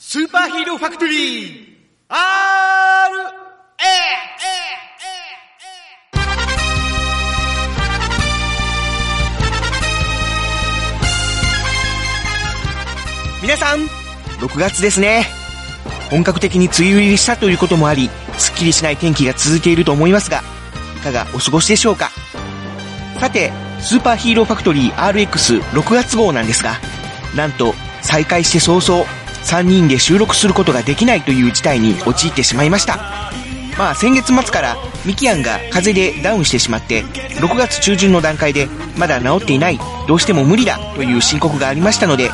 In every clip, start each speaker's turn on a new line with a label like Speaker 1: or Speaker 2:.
Speaker 1: スーパーヒーローファクトリー R! A!
Speaker 2: 皆さん、6月ですね。本格的に梅雨入りしたということもあり、すっきりしない天気が続いていると思いますが、いかがお過ごしでしょうか？さて、スーパーヒーローファクトリー RX6 月号なんですが、なんと、再開して早々、3人で収録することができないという事態に陥ってしまいました。まあ先月末からミキアンが風邪でダウンしてしまって、6月中旬の段階でまだ治っていない、どうしても無理だという申告がありましたので、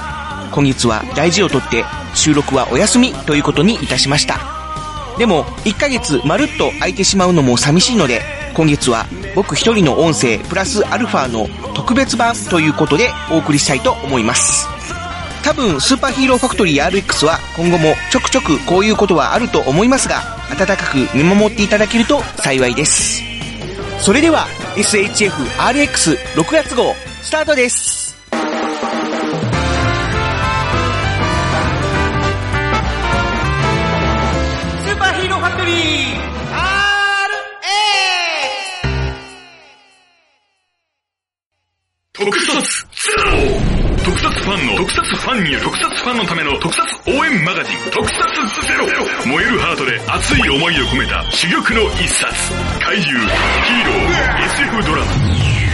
Speaker 2: 今月は大事をとって収録はお休みということにいたしました。でも、1ヶ月まるっと空いてしまうのも寂しいので、今月は僕一人の音声プラスアルファの特別版ということでお送りしたいと思います。多分、スーパーヒーローファクトリー RX は今後もちょくちょくこういうことはあると思いますが、温かく見守っていただけると幸いです。それでは、SHFRX6 月号、スタートです。
Speaker 3: 特撮ファンによる特撮ファンのための特撮応援マガジン特撮ゼロ。燃えるハートで熱い思いを込めた珠玉の一冊怪獣、ヒーロー、SF ドラマ。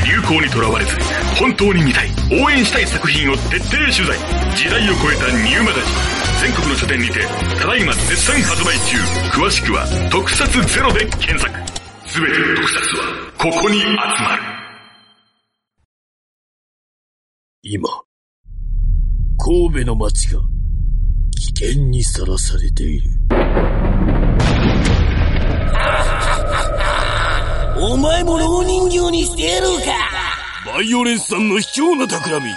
Speaker 3: 流行にとらわれず本当に見たい。応援したい作品を徹底取材。時代を超えたニューマガジン。全国の書店にてただいま絶賛発売中。詳しくは特撮ゼロで検索。全ての特撮はここに集まる。
Speaker 4: 今、神戸の街が危険にさらされている。
Speaker 5: お前も老人形にしてやろうか。
Speaker 4: バイオレンスさんの卑怯な企み。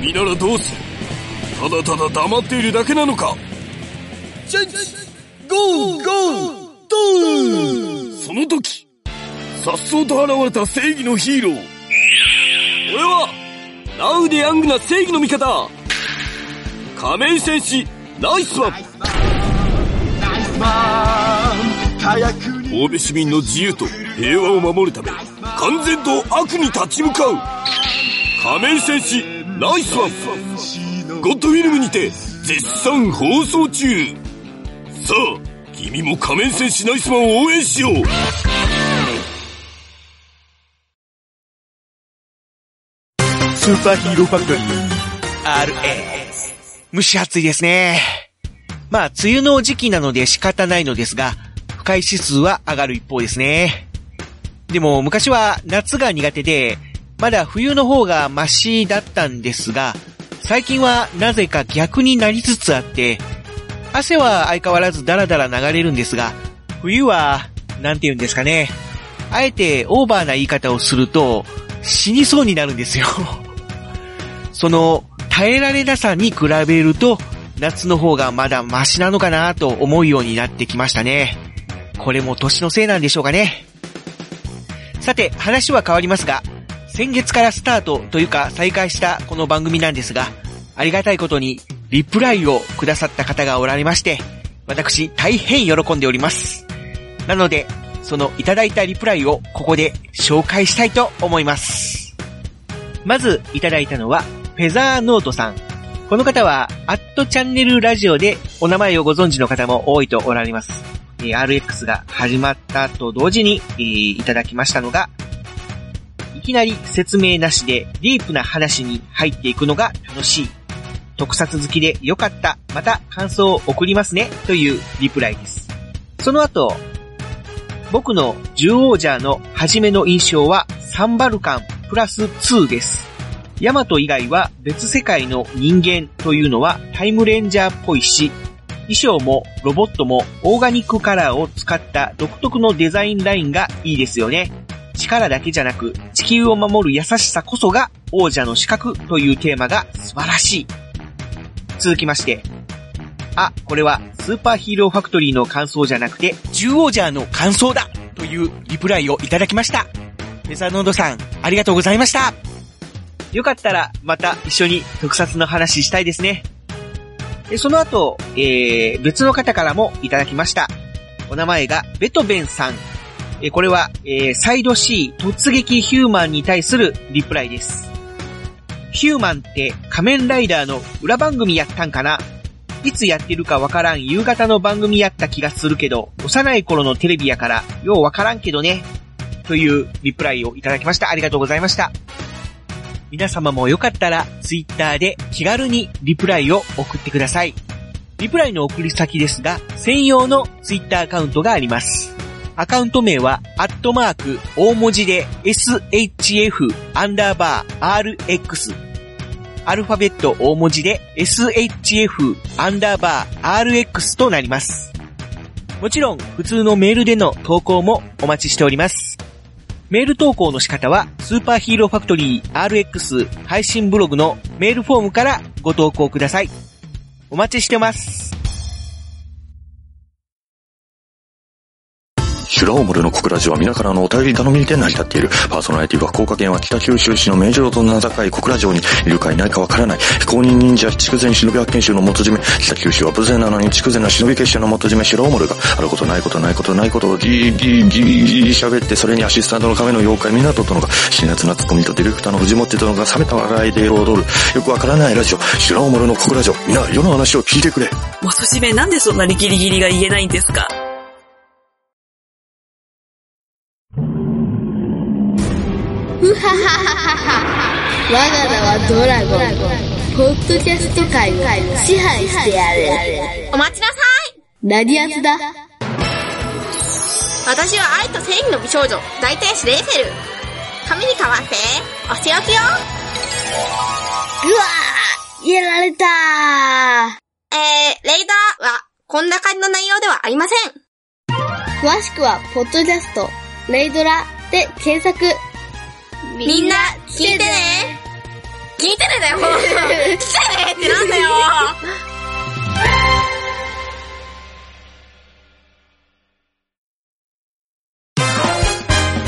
Speaker 4: 君ならどうする？ただただ黙っているだけなのか？
Speaker 1: ゴーゴードー
Speaker 4: その時、さっそうと現れた正義のヒーロー。俺は、ナウでヤングな正義の味方。仮面戦士、ナイスマン。神戸市民の自由と平和を守るため、完全と悪に立ち向かう。仮面戦士、ナイスマン。ゴッドフィルムにて、絶賛放送中。さあ、君も仮面戦士ナイスマンを応援しよう
Speaker 2: スーパーヒーローファクトリー RA。蒸し暑いですね。まあ、梅雨の時期なので仕方ないのですが、不快指数は上がる一方ですね。でも、昔は夏が苦手で、まだ冬の方がマシだったんですが、最近はなぜか逆になりつつあって、汗は相変わらずダラダラ流れるんですが、冬は、なんて言うんですかね。あえてオーバーな言い方をすると、死にそうになるんですよ。その、耐えられなさに比べると、夏の方がまだマシなのかなと思うようになってきましたね。これも年のせいなんでしょうかね。さて、話は変わりますが、先月からスタートというか再開したこの番組なんですが、ありがたいことにリプライをくださった方がおられまして、私大変喜んでおります。なので、そのいただいたリプライをここで紹介したいと思います。まずいただいたのは、フェザーノートさん。この方は、アットチャンネルラジオでお名前をご存知の方も多いとおられます。え RX が始まったと同時に、えいただきましたのが、いきなり説明なしでディープな話に入っていくのが楽しい。特撮好きでよかった。また感想を送りますね。というリプライです。その後、僕の獣王者の初めの印象はサンバルカンプラス2です。ヤマト以外は別世界の人間というのはタイムレンジャーっぽいし、衣装もロボットもオーガニックカラーを使った独特のデザインラインがいいですよね。力だけじゃなく地球を守る優しさこそが王者の資格というテーマが素晴らしい。続きまして、あ、これはスーパーヒーローファクトリーの感想じゃなくて、獣王者の感想だというリプライをいただきました。フェザノードさん、ありがとうございました。よかったら、また一緒に特撮の話したいですね。でその後、えー、別の方からもいただきました。お名前が、ベトベンさん。えこれは、えー、サイド C 突撃ヒューマンに対するリプライです。ヒューマンって仮面ライダーの裏番組やったんかな？いつやってるかわからん夕方の番組やった気がするけど、幼い頃のテレビやから、ようわからんけどね。というリプライをいただきました。ありがとうございました。皆様もよかったら、ツイッターで気軽にリプライを送ってください。リプライの送り先ですが、専用のツイッターアカウントがあります。アカウント名は、アットマーク、大文字で、shf、アンダーバー、rx。アルファベット大文字で、shf、アンダーバー、rx となります。もちろん、普通のメールでの投稿もお待ちしております。メール投稿の仕方は、スーパーヒーローファクトリー RX 配信ブログのメールフォームからご投稿ください。お待ちしてます。
Speaker 6: 修羅オムルの小倉寺は皆からのお便り頼みで成り立っている。パーソナリティは福岡県は北九州市の名城と名高い小倉城にいるかいないかわからない。非公認忍者筑前忍び発見衆の元締め。北九州は無勢なのに筑前な忍び結社の元締め修羅オムルがあることないことないことないことをギーギーギーギー喋ってそれにアシスタントの亀の妖怪港殿が辛辣なツッコミとディレクターの藤本殿が冷めた笑いで彩る。よくわからないラジオ。修羅オムルの小倉城。皆世の話を聞いてくれ。
Speaker 7: 元締めなんでそんなにギリギリが言えないんですか
Speaker 8: ふはははは我が名はドラゴン。ポッドキャスト界を支配してやる。
Speaker 9: お待ちなさい
Speaker 8: 何やつだ
Speaker 9: 私は愛と正義の美少女、大天使レイフェル。髪に変わって、お仕置きよ
Speaker 8: うわーやられた
Speaker 9: えー、レイドラは、こんな感じの内容ではありません。
Speaker 8: 詳しくは、ポッドキャスト、レイドラで検索。
Speaker 9: みんな、聞いてね聞いてねだよ、もう。聞いてねってなんだよ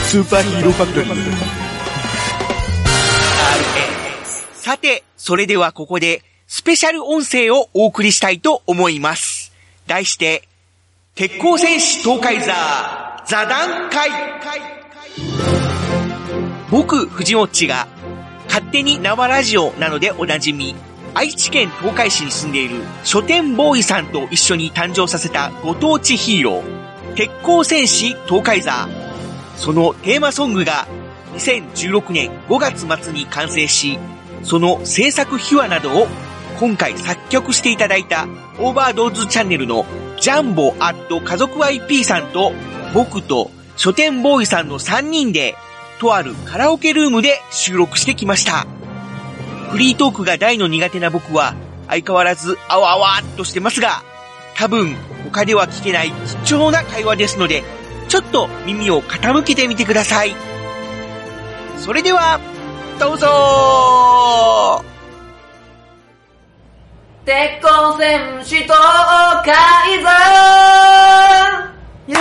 Speaker 2: スーパーヒーローファクトリー。さて、それではここで、スペシャル音声をお送りしたいと思います。題して、鉄鋼戦士東海座、座談会。僕、藤もっちが、勝手に生ラジオなのでおなじみ、愛知県東海市に住んでいる書店ボーイさんと一緒に誕生させたご当地ヒーロー、鉄鋼戦士東海座。そのテーマソングが2016年5月末に完成し、その制作秘話などを今回作曲していただいたオーバードーズチャンネルのジャンボアット家族 IP さんと僕と書店ボーイさんの3人でとあるカラオケルームで収録してきました。フリートークが大の苦手な僕は相変わらずあわあわっとしてますが、多分他では聞けない貴重な会話ですので、ちょっと耳を傾けてみてください。それでは、どうぞ
Speaker 1: 鉄鋼戦士東海座イェー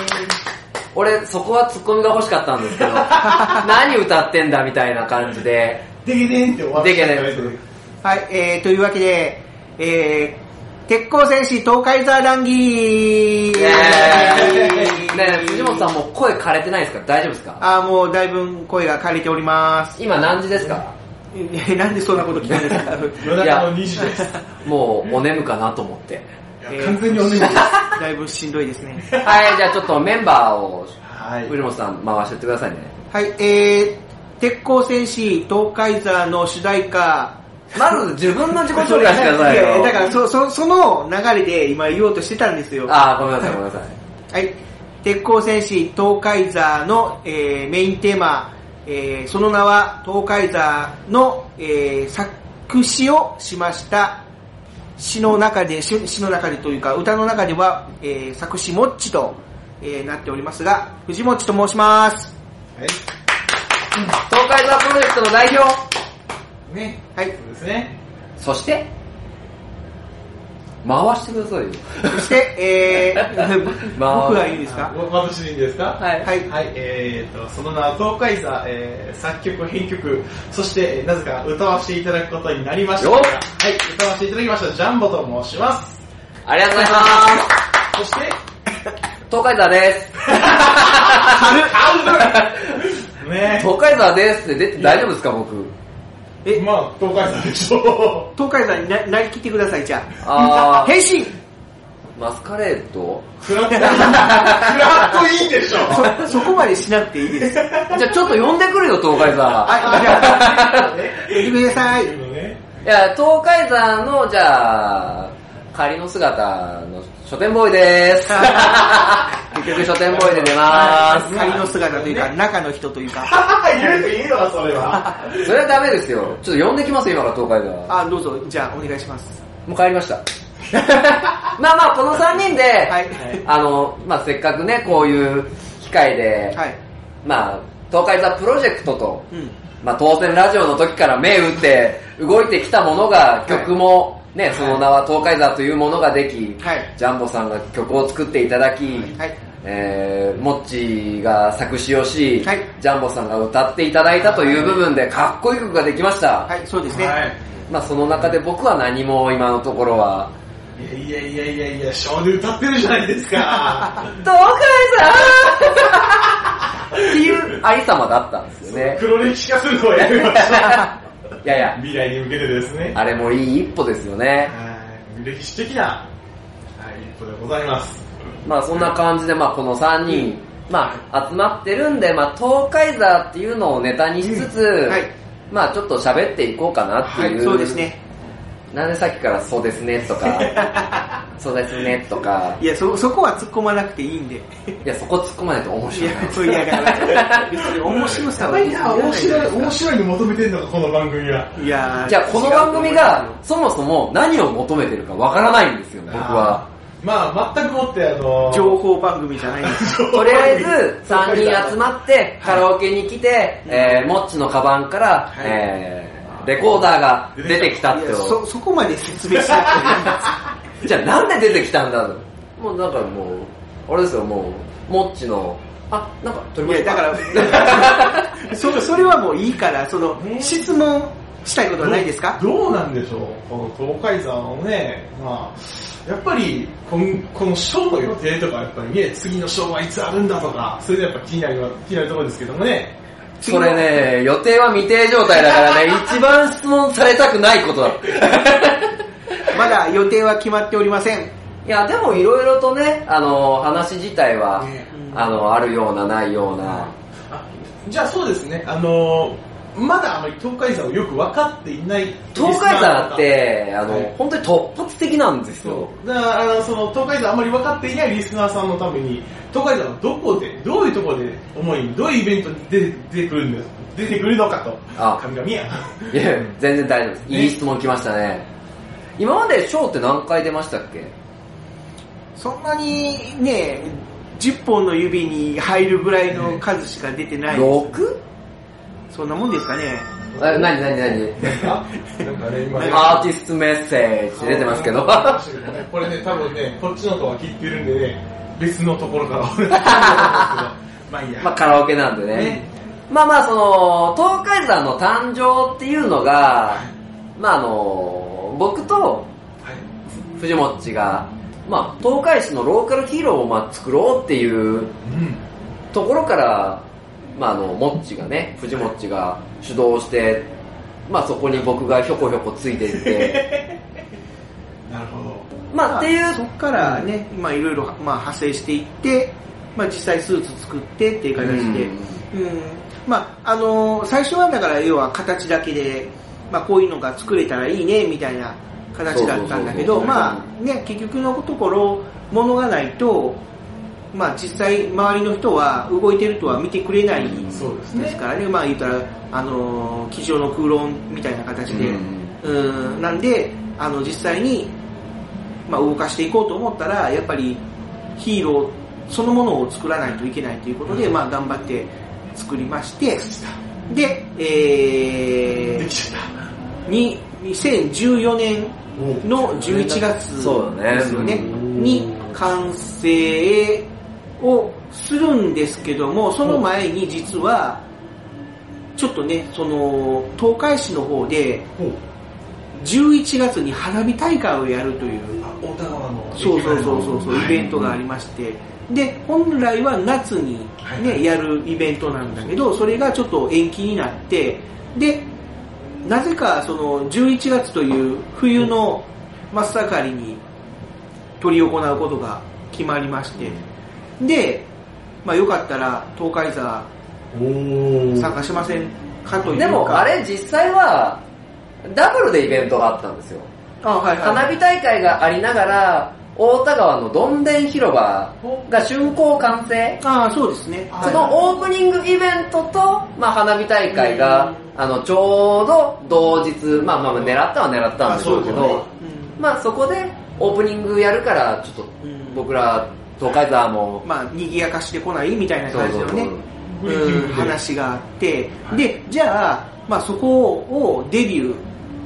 Speaker 1: イ俺、そこはツッコミが欲しかったんですけど、何歌ってんだみたいな感じで、
Speaker 10: でけでんって終わった。
Speaker 1: でけでん
Speaker 10: はい、えー、というわけで、えー、鉄鋼戦士東海座談義。
Speaker 1: ねえ藤本さんもう声枯れてないですか？大丈夫ですか？
Speaker 10: あーもうだいぶ声が枯れております。
Speaker 1: 今何時ですか？
Speaker 10: えなんでそんなこと聞くんですか？
Speaker 1: いや、もうお眠かなと思って。
Speaker 10: 完全におねです。だいぶしんどいですね。
Speaker 1: はい、じゃあちょっとメンバーを、
Speaker 10: はい
Speaker 1: 藤本さん回してってくださいね。
Speaker 10: はい、えー、鉄鋼戦士東海座の主題歌、
Speaker 1: まず自分の自己紹介してくださいよ。
Speaker 10: だからそ、そ、その流れで今言おうとしてたんですよ。
Speaker 1: あー、ごめんなさい、ごめんなさい。
Speaker 10: はい。鉄鋼戦士東海座の、えーメインテーマ、えーその名は東海座の、えー作詞をしました詩の中で、詩詩の中でというか歌の中では、えー作詞もっちと、えーなっておりますが、藤もっちと申します。
Speaker 1: 東海座プロジェクトの代表。
Speaker 10: ね。はい。そうですね。
Speaker 1: そして、回してくださいよ。
Speaker 10: そして、えー、
Speaker 1: ま あ
Speaker 10: 僕はいいですか？
Speaker 11: 私でいいんですか？
Speaker 1: はい。
Speaker 10: はい。
Speaker 11: はい、えーと、その名は東海座、えー、作曲、編曲、そして、えーなぜか歌わせていただくことになりました。
Speaker 1: よっ
Speaker 11: はい、歌わせていただきました、ジャンボと申します。
Speaker 1: ありがとうございます。
Speaker 11: そして、
Speaker 1: 東海座です。
Speaker 11: ね
Speaker 1: 東海座ですって出て大丈夫ですか、僕？
Speaker 10: え
Speaker 11: まあ、東海座でしょ
Speaker 10: 東海山にななりきってください、じゃあ。
Speaker 1: あー、
Speaker 10: 変身
Speaker 1: マスカレード？
Speaker 11: フラット、フラットいいでしょ
Speaker 10: そ、そこまでしなくていいです。
Speaker 1: じゃあちょっと呼んでくるよ、東海座。
Speaker 10: はい、じゃあ、呼んでください。
Speaker 11: ね
Speaker 1: いや、東海座の、じゃあ、仮の姿の書店ボーイです。結局書店ボーイで出ま
Speaker 10: 仮の姿というか、中の人というか。
Speaker 11: 言うといいのか、それは。
Speaker 1: す。それはダメですよ。ちょっと呼んできますよ、今から東海座。
Speaker 10: あ、どうぞ、じゃあ、お願いします。
Speaker 1: もう帰りました。まあまあ、この3人で、
Speaker 10: はい。
Speaker 1: あの、まあせっかくね、こういう機会で、
Speaker 10: はい。
Speaker 1: まあ、東海座プロジェクトと、
Speaker 10: うん。
Speaker 1: まあ当選ラジオの時から目打って動いてきたものが、曲もね、その名は東海座というものができ、
Speaker 10: はい。
Speaker 1: ジャンボさんが曲を作っていただき、
Speaker 10: はい。
Speaker 1: えー、モッチーが作詞をし、
Speaker 10: はい
Speaker 1: ジャンボさんが歌っていただいたという部分でかっこいい曲ができました。
Speaker 10: はい、そうですね。
Speaker 11: はい。
Speaker 1: まあその中で僕は何も今のところは、
Speaker 11: いやいやいやいやいや、ショーで歌ってるじゃないですか。
Speaker 1: 東海座 っていうありさまだったんですよね。
Speaker 11: 黒歴史化するのをやめましょう。
Speaker 1: いやいや、
Speaker 11: 未来に向けてですね。
Speaker 1: あれもいい一歩ですよね。
Speaker 11: はい歴史的な、はい、一歩でございます。
Speaker 1: まあそんな感じで、まあこの3人、まあ集まってるんで、まあ東海座っていうのをネタにしつつ、
Speaker 10: はい。
Speaker 1: まあちょっと喋っていこうかなっていう。
Speaker 10: そうです。ね。
Speaker 1: なんでさっきからそうですねとか、そうですねとか、
Speaker 10: いや、そ、そこは突っ込まなくていいんで。
Speaker 1: いやそこ突っ込まないと面
Speaker 10: い
Speaker 1: 白いな。
Speaker 10: や、そういや、面白さは。
Speaker 11: いや、面白い、面白いの求めてんのか、この番組は。
Speaker 10: いや
Speaker 1: じゃあこの番組がそもそも何を求めてるかわからないんですよ、僕は。
Speaker 11: まあ、全くもって、あの、
Speaker 10: 情報番組じゃないんですよ。
Speaker 1: とりあえず3人集まってカラオケに来て、えー、モッチのカバンから、えー、レコーダーが出てきたって
Speaker 10: そ、そこまで説明しなくていいんです。
Speaker 1: じゃあなんで出てきたんだもうなんかもう、あれですよ、もう、モッチの、あ、なんか取りま
Speaker 10: いや、
Speaker 1: した
Speaker 10: だから、そそれはもういいから、その、質問したいことはないですか？
Speaker 11: どうなんでしょう？この東海山のね、まあ、やっぱりこの、このショーの予定とか、やっぱりね、次のショーはいつあるんだとか、それでやっぱ気になる、気になるところですけどもね。
Speaker 1: それね、予定は未定状態だからね、一番質問されたくないことだ。
Speaker 10: まだ予定は決まっておりません。
Speaker 1: いや、でもいろいろとね、あの、話自体は、あの、あるような、ないような。
Speaker 11: あじゃあそうですね、あのまだあまり東海山をよく分かっていない
Speaker 1: 東海座って、あの、
Speaker 11: はい
Speaker 1: 本当に突発的なんですよ。
Speaker 11: だからあのその東海山あまり分かっていないリスナーさんのために東海山はどこでどういうところで主にどういうイベントに出てくるんです出てくるのかと
Speaker 1: あ
Speaker 11: 神々や
Speaker 1: いや、全然大丈夫です。いい質問来ましたね。今までショーって何回出ましたっけ？
Speaker 10: そんなにね、10本の指に入るぐらいの数しか出てない。
Speaker 1: 6?
Speaker 10: そんなもんですかね。
Speaker 1: え、なになになに
Speaker 11: あなんかね今ね。
Speaker 1: アーティストメッセージ出てますけど。
Speaker 11: これね多分ねこっちのとは切ってるんでね別のところから まあいいや。
Speaker 1: まあカラオケなんでね。
Speaker 11: ね。
Speaker 1: まあまあその、東海山の誕生っていうのが、まああの、僕と藤もっちが、まあ東海市のローカルヒーローをまあ作ろうっていう
Speaker 11: うん。
Speaker 1: ところから、まああの、もっちがね、藤もっちが主導して、まあそこに僕がひょこひょこついていって、
Speaker 11: なるほど。
Speaker 1: まあっていう
Speaker 10: そっからね、まあいろいろまあ派生していって、まあ実際スーツ作ってっていう形で、うん。まああのー最初はだから要は形だけで、まあこういうのが作れたらいいねみたいな形だったんだけど、まあね、結局のところ、物がないと、まあ実際周りの人は動いてるとは見てくれない
Speaker 11: そうです
Speaker 10: からね、まあ言ったら、あのー、机上の空論みたいな形で、うん、なんで、あの、実際に、まあ動かしていこうと思ったら、やっぱりヒーローそのものを作らないといけないということで、まあ頑張って作りまして、で、えー、に、2014年の11月ですよね、
Speaker 1: うん
Speaker 10: に完成をするんですけども、その前に実は、ちょっとね、その、東海市の方で、11月に花火大会をやるという、
Speaker 11: 大田川の
Speaker 10: そうそうそうそうイベントがありまして、で、本来は夏にね、やるイベントなんだけど、それがちょっと延期になって、で、なぜかその11月という冬の真っ盛りに取り行うことが決まりまして、で、まあよかったら東海座参加しませんかというか。
Speaker 1: でもあれ実際はダブルでイベントがあったんですよ。
Speaker 10: あ、はいはい。
Speaker 1: 花火大会がありながら大田川のどんでん広場が竣工完成。
Speaker 10: あそうですね。
Speaker 1: そのオープニングイベントと、まあ、花火大会が、あのちょうど同日、まあまあ狙ったは狙ったんでしょうけど、まあそこでオープニングやるから、ちょっと僕ら東海沢も、
Speaker 10: まあ、賑やかしてこないみたいな感じのね、話があって、で、じゃあ、まあそこをデビュ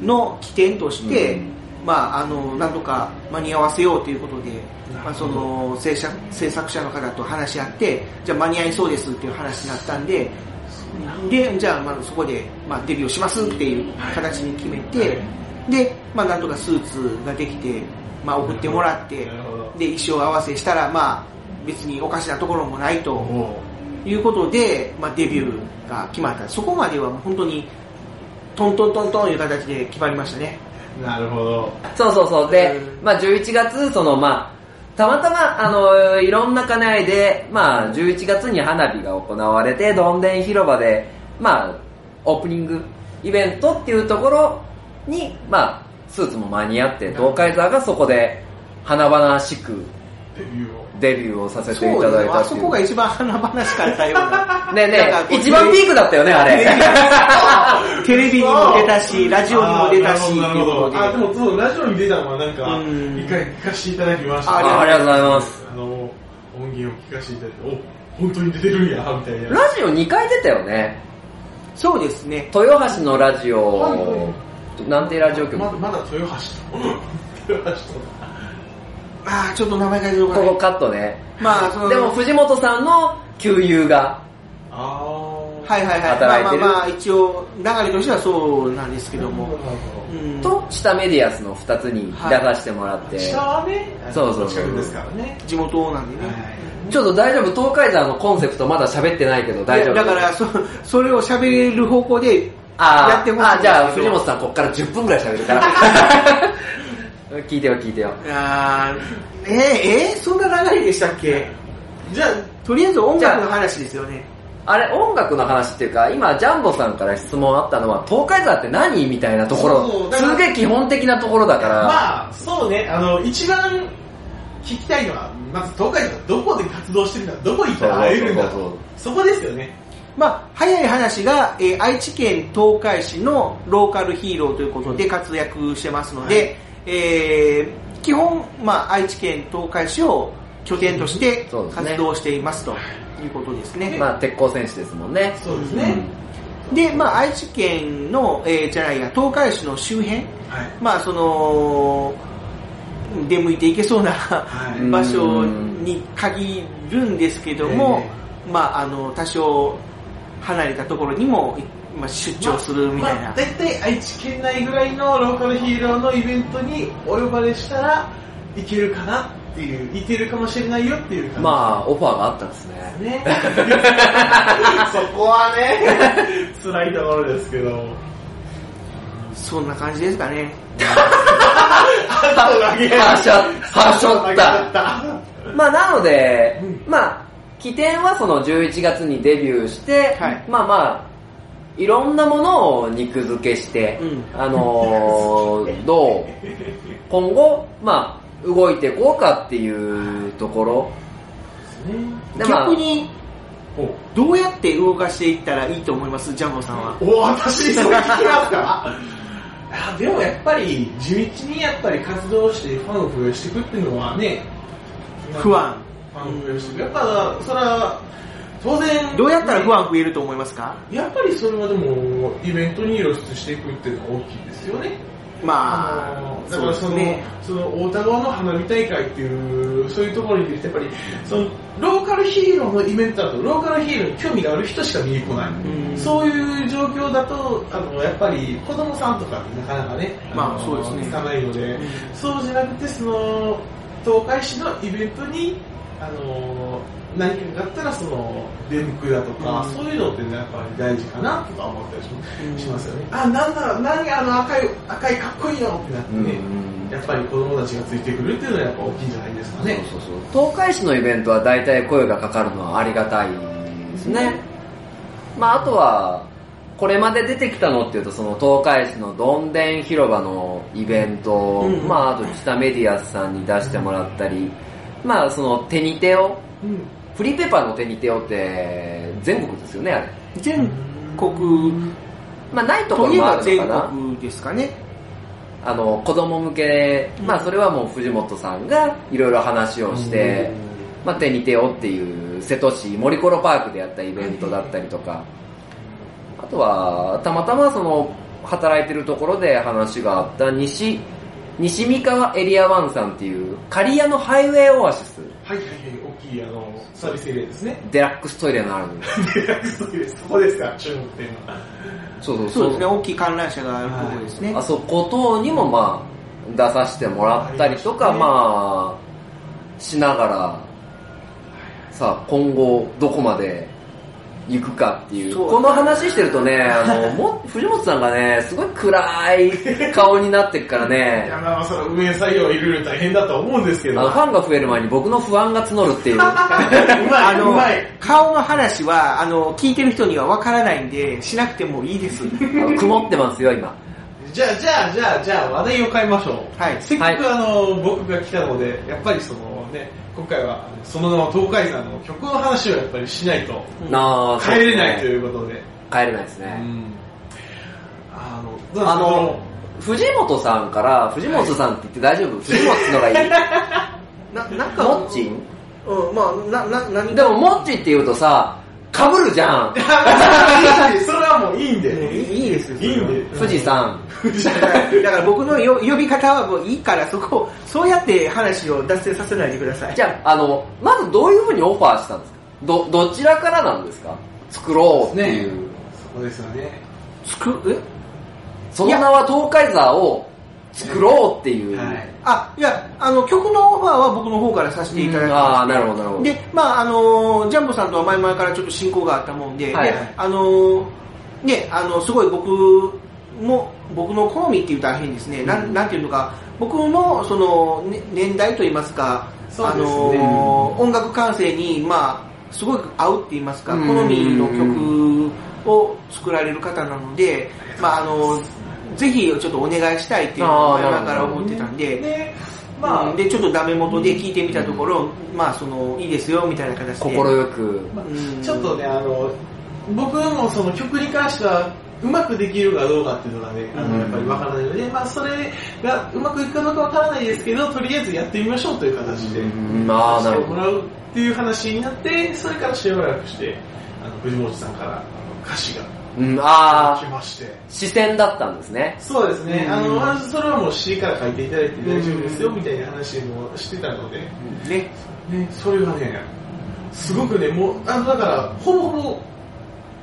Speaker 10: ーの起点として、まああの、なんとか間に合わせようということで、まあその制作制作者の方と話し合って、じゃあ間に合いそうですっていう話になったんで、で、じゃあまあそこで、まあ、デビューしますっていう形に決めて、で、まあなんとかスーツができて、まあ送ってもらって、で、衣装合わせしたら、まあ別におかしなところもないということで、まあデビューが決まった。そこまでは本当にトントントントンいう形で決まりましたね。
Speaker 11: なるほど。
Speaker 1: そうそうそう。で、まあ11月、そのまあ、たまたま、あの、いろんな兼ね合いで、まあ11月に花火が行われて、どんでん広場で、まあ、オープニングイベントっていうところに、まあ、スーツも間に合って、東海座がそこで華々しくデビューをさせていただいたっていう。
Speaker 10: こが一番華々しかったような。
Speaker 1: ねえね一番ピークだったよね、あれ。
Speaker 10: テレビにも出たし、ラジオにも出たし、
Speaker 11: なるほど。あ、で。もそう、ラジオに出たのはなんか、
Speaker 10: うん
Speaker 11: 一回聞かせていただきました。
Speaker 1: あありがとうございます。
Speaker 11: あの、音源を聞かせていただいて、お、本当に出てるんや、みたいな。
Speaker 1: ラジオ2回出たよね。
Speaker 10: そうですね。
Speaker 1: 豊橋のラジオ、なんてラジオ局？
Speaker 11: ままだ豊橋と。豊橋と。
Speaker 10: ああ、ちょっと名前が出てこない
Speaker 1: ここカットね。
Speaker 10: まあ、その
Speaker 1: でも藤本さんの給油が、
Speaker 10: はいはいはい。まあ
Speaker 1: 働いてる
Speaker 10: まあまあ、一応、流れとしてはそうなんですけども。うん
Speaker 1: と、下メディアスの2つに出させてもらって。
Speaker 11: 下はね、
Speaker 1: そうそうそう
Speaker 11: 近くですからね。
Speaker 10: 地元なんでね。
Speaker 1: ちょっと大丈夫東海山のコンセプトまだ喋ってないけど大丈夫
Speaker 10: だから、そそれを喋れる方向でやってほしいんですけど。
Speaker 1: あ、じゃあ藤本さんこっから10分ぐらい喋るから。聞いてよ聞いてよ。
Speaker 10: あーえー、えー、そんな流れでしたっけ？
Speaker 11: じゃあ、
Speaker 10: とりあえず音楽の話ですよね。
Speaker 1: あれ、音楽の話っていうか、今、ジャンボさんから質問あったのは、東海座って何みたいなところ。すげえ基本的なところだから、
Speaker 11: まあ、そうね、あの、一番聞きたいのは、まず東海道がどこで活動してるんだ、どこ行ったら会えるんだ？
Speaker 1: そうそ
Speaker 11: こですよね。
Speaker 10: まあ、早い話が、えー愛知県東海市のローカルヒーローということで活躍してますので、えー基本、まあ、愛知県東海市を拠点として活動していますということですね。
Speaker 1: まあ、鉄鋼戦士ですもんね。
Speaker 11: そうですね。
Speaker 10: で、まあ、愛知県の、えーじゃないや、東海市の周辺、まあ、その、出向いていけそうな、場所に限るんですけども、まあ、あの、多少離れたところにも、まあ、出張するみたいな。
Speaker 11: まあ、大体愛知県内ぐらいのローカルヒーローのイベントにお呼ばれしたらいけるかなっていう、いけるかもしれないよっていう感じ。
Speaker 1: まあ、オファーがあったんですね。
Speaker 11: ね。そこはね、辛いところですけど。
Speaker 10: そんな感じですかね。
Speaker 1: はしょ、はしょった。まあ、なので、まあ、起点はその11月にデビューして、まあまあ、いろんなものを肉付けして、あのー どう、今後、まあ、動いていこうかっていうところ。でまあ
Speaker 10: 逆に、どうやって動かしていったらいいと思います？ジャンボさんは。
Speaker 11: お私にそれ聞きますか あでもやっぱり地道にやっぱり活動してファンを増やしていくっていうのはね
Speaker 10: 不安。
Speaker 11: ファンを増やしていくやっぱそれは当然。
Speaker 10: どうやったら不安増えると思いますか？
Speaker 11: やっぱりそれはでもイベントに露出していくっていうのは大きいですよね。
Speaker 10: まあ
Speaker 11: あのだからその、
Speaker 10: そね
Speaker 11: その大田川の花火大会っていう、そういうところに出て、やっぱり、その、ローカルヒーローのイベントだと、ローカルヒーローに興味がある人しか見に来ない。そういう状況だと、あの、やっぱり子供さんとかってなかなかね、
Speaker 10: まあ
Speaker 11: の
Speaker 10: そうですね。
Speaker 11: つかないので、そうじゃなくて、その、東海市のイベントに、あの、何かがあったら、その、出向くだとか、そういうのってね、やっぱり大事かなとか思ったりし,、しますよね。あ、なんだ、何あの赤い、赤いかっこいいのってなってね、やっぱり子供たちがついてくるっていうのはやっぱ大きいんじゃないですかね。
Speaker 1: そうそうそう。東海市のイベントは大体声がかかるのはありがたいですね。まああとは、これまで出てきたのっていうと、その東海市のどんでん広場のイベント、
Speaker 10: うん
Speaker 1: まああと北メディアスさんに出してもらったり、まあその手に手を、フリーペーパーの手に手をって全国ですよね、あれ。
Speaker 10: 全国、
Speaker 1: まあないところもあるのかな。
Speaker 10: 国ですかね。
Speaker 1: あの、子供向け、まあそれはもう藤本さんがいろいろ話をして、まあ手に手をっていう瀬戸市森コロパークでやったイベントだったりとか、あとはたまたまその働いてるところで話があった西、西三河エリア1さんっていう刈谷のハイウェイオアシス、
Speaker 11: はいはいはい、大きいあの、サービスエリアですね。
Speaker 1: デラックストイレのある
Speaker 11: デラックストイレ、そこですか、注目点は。
Speaker 1: そうそう
Speaker 10: そうですね、大きい観覧車があるところですね。
Speaker 1: あそこ等にもまあ出させてもらったりとか、まあ、しながら、さあ今後どこまで行くかっていう。この話してるとね、あの、も、藤本さんがね、すごい暗い顔になってっから
Speaker 11: い
Speaker 1: ね
Speaker 11: や、、まあ、その運営作業はいろいろ大変だと思うんですけど。
Speaker 1: ファンが増える前に僕の不安が募るっていう。
Speaker 11: うまい、う
Speaker 10: あの
Speaker 11: まい。、
Speaker 10: 顔の話は、あの、聞いてる人にはわからないんで、しなくてもいいです。
Speaker 1: 曇ってますよ、今。
Speaker 11: じゃあ、じゃあ、じゃあ、じゃあ、話題を変えましょう。
Speaker 10: はい。
Speaker 11: せっかくあの、僕が来たので、やっぱりそのね、今回は、その名は東海山の曲の話をやっぱりしないと、
Speaker 1: なあ、
Speaker 11: 帰れないということで。
Speaker 1: 帰れないですね。
Speaker 11: あの、どうですか？
Speaker 1: あの、藤本さんから、藤本さんって言って大丈夫？藤本ってのがいい？
Speaker 10: な、なんか、
Speaker 1: モッチ
Speaker 10: うん、まあ、な、な、何
Speaker 1: でも、モッチって言うとさ、被るじゃん。
Speaker 11: それはもういいんで。
Speaker 10: いいですよ。
Speaker 11: いいんで。
Speaker 1: 富士山。
Speaker 10: だから僕のよ呼び方はもういいから、そこ、そうやって話を脱線させないでください。
Speaker 1: じゃあ、あの、まずどういうふうにオファーしたんですか？ど、どちらからなんですか？作ろうっていう。
Speaker 11: そうですよね。
Speaker 10: 作る
Speaker 1: その名は東海座を作ろうっていう。
Speaker 11: はい。
Speaker 10: あ、いや、あの、曲のオファーは僕の方からさせていただきまして
Speaker 1: ああ、なるほど、なるほど。
Speaker 10: で、まああのジャンボさんとは前々からちょっと親交があったもんで、
Speaker 1: はい
Speaker 10: であのね、あの、すごい僕も、僕の好みって言ったら変ですね、なんなんていうのか、僕のその、ね、年代といいますか、
Speaker 11: ね。
Speaker 10: の音楽感性に、まあ、すごい合うって言いますか、好
Speaker 1: うん。
Speaker 10: みの曲を作られる方なので、まああのぜひちょっとお願いしたいっていうのを
Speaker 1: あー
Speaker 10: 前々から思ってたんで、
Speaker 11: で、まあ、
Speaker 10: うんで、ちょっとダメ元で聞いてみたところ、まあ、その、いいですよ、みたいな形で。
Speaker 1: 心よく。
Speaker 10: うん
Speaker 11: ちょっとね、あの、僕もその曲に関しては、うまくできるかどうかっていうのがね、あの、やっぱりわからないので、まあ、それがうまくいくかどうかわからないですけど、とりあえずやってみましょうという形で、
Speaker 1: うん、あ。
Speaker 11: してもらうっていう話になって、それからしばらくして、あの、藤本さんからあの歌詞が
Speaker 1: うん、ああ、
Speaker 11: 来まして。
Speaker 1: 視線だったんですね。
Speaker 11: そうですね、
Speaker 10: うん
Speaker 11: あの、まずそれはもう C から書いていただいて大丈夫ですよ、みたいな話もしてたので、
Speaker 10: ね。
Speaker 11: ね、それがね、すごくね、もう、あの、だから、ほぼほぼ、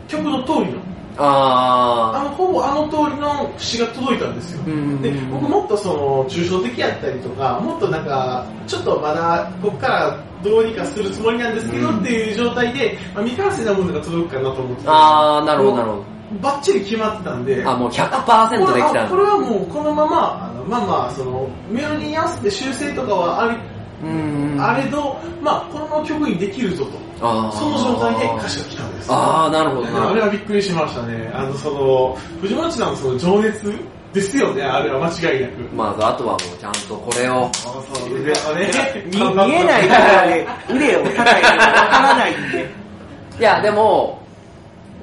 Speaker 11: 曲の通りの、
Speaker 1: あ
Speaker 11: あの、ほぼあの通りの詩が届いたんですよ。
Speaker 1: あ。うん
Speaker 11: で、僕もっとその、抽象的やったりとか、もっとなんか、ちょっとまだ、ここからどうにかするつもりなんですけどっていう状態で、まあ、未完成なものが届くかなと思ってた
Speaker 1: ああ、なるほど、なるほど。
Speaker 11: バッチリ決まってたんで、
Speaker 1: あ、もう100%できた。
Speaker 11: これはもうこのまま、あのまあまあ、その、メロディーに合わせて修正とかはあり、
Speaker 1: うん。
Speaker 11: あれど、まあ、このまま曲にできるぞと。その状態で歌詞が来たんです。
Speaker 1: ああ、なるほど、な
Speaker 11: あれはびっくりしましたね。あの、その、藤本さんのその情熱ですよね、あれは間違いなく。
Speaker 1: ど。まず、あとはもうちゃんとこれを。
Speaker 10: 見見えないからね、腕を叩いてもわからないんで。
Speaker 1: いや、でも、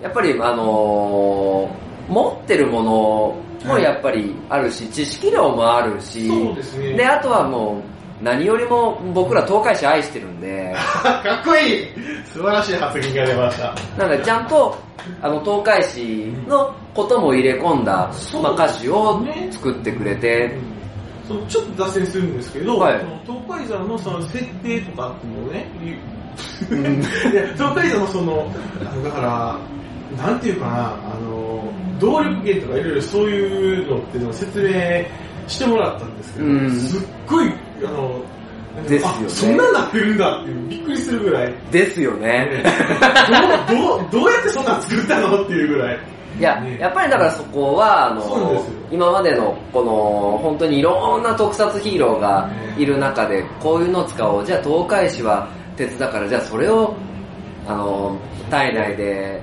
Speaker 1: やっぱり、あのー持ってるものもやっぱりあるし、知識量もあるし、
Speaker 11: そうですね。
Speaker 1: で、あとはもう、何よりも僕ら東海市愛してるんで、
Speaker 11: かっこいい素晴らしい発言が出ました。
Speaker 1: なんかちゃんと、あの、東海市のことも入れ込んだ、まあ、歌詞を作ってくれて、
Speaker 11: そのちょっと脱線するんですけど、
Speaker 1: はい。
Speaker 11: その東海山のその設定とかっていうのをね、いや東海山のその、だから、なんていうかな、あの、動力源とかいろいろそういうのっていうのを説明してもらったんですけど、
Speaker 1: うん。
Speaker 11: すっごい、あの、
Speaker 1: ですよね。
Speaker 11: あそんなんなってるんだっていうびっくりするぐらい、
Speaker 1: ですよね。
Speaker 11: どう、どう、どうやってそんなん作ったのっていうぐらい。
Speaker 1: いや、やっぱりだからそこは、あの今までの、この、本当にいろんな特撮ヒーローがいる中で、こういうのを使おう。じゃあ、東海市は鉄だから、じゃあそれを、あの、体内で、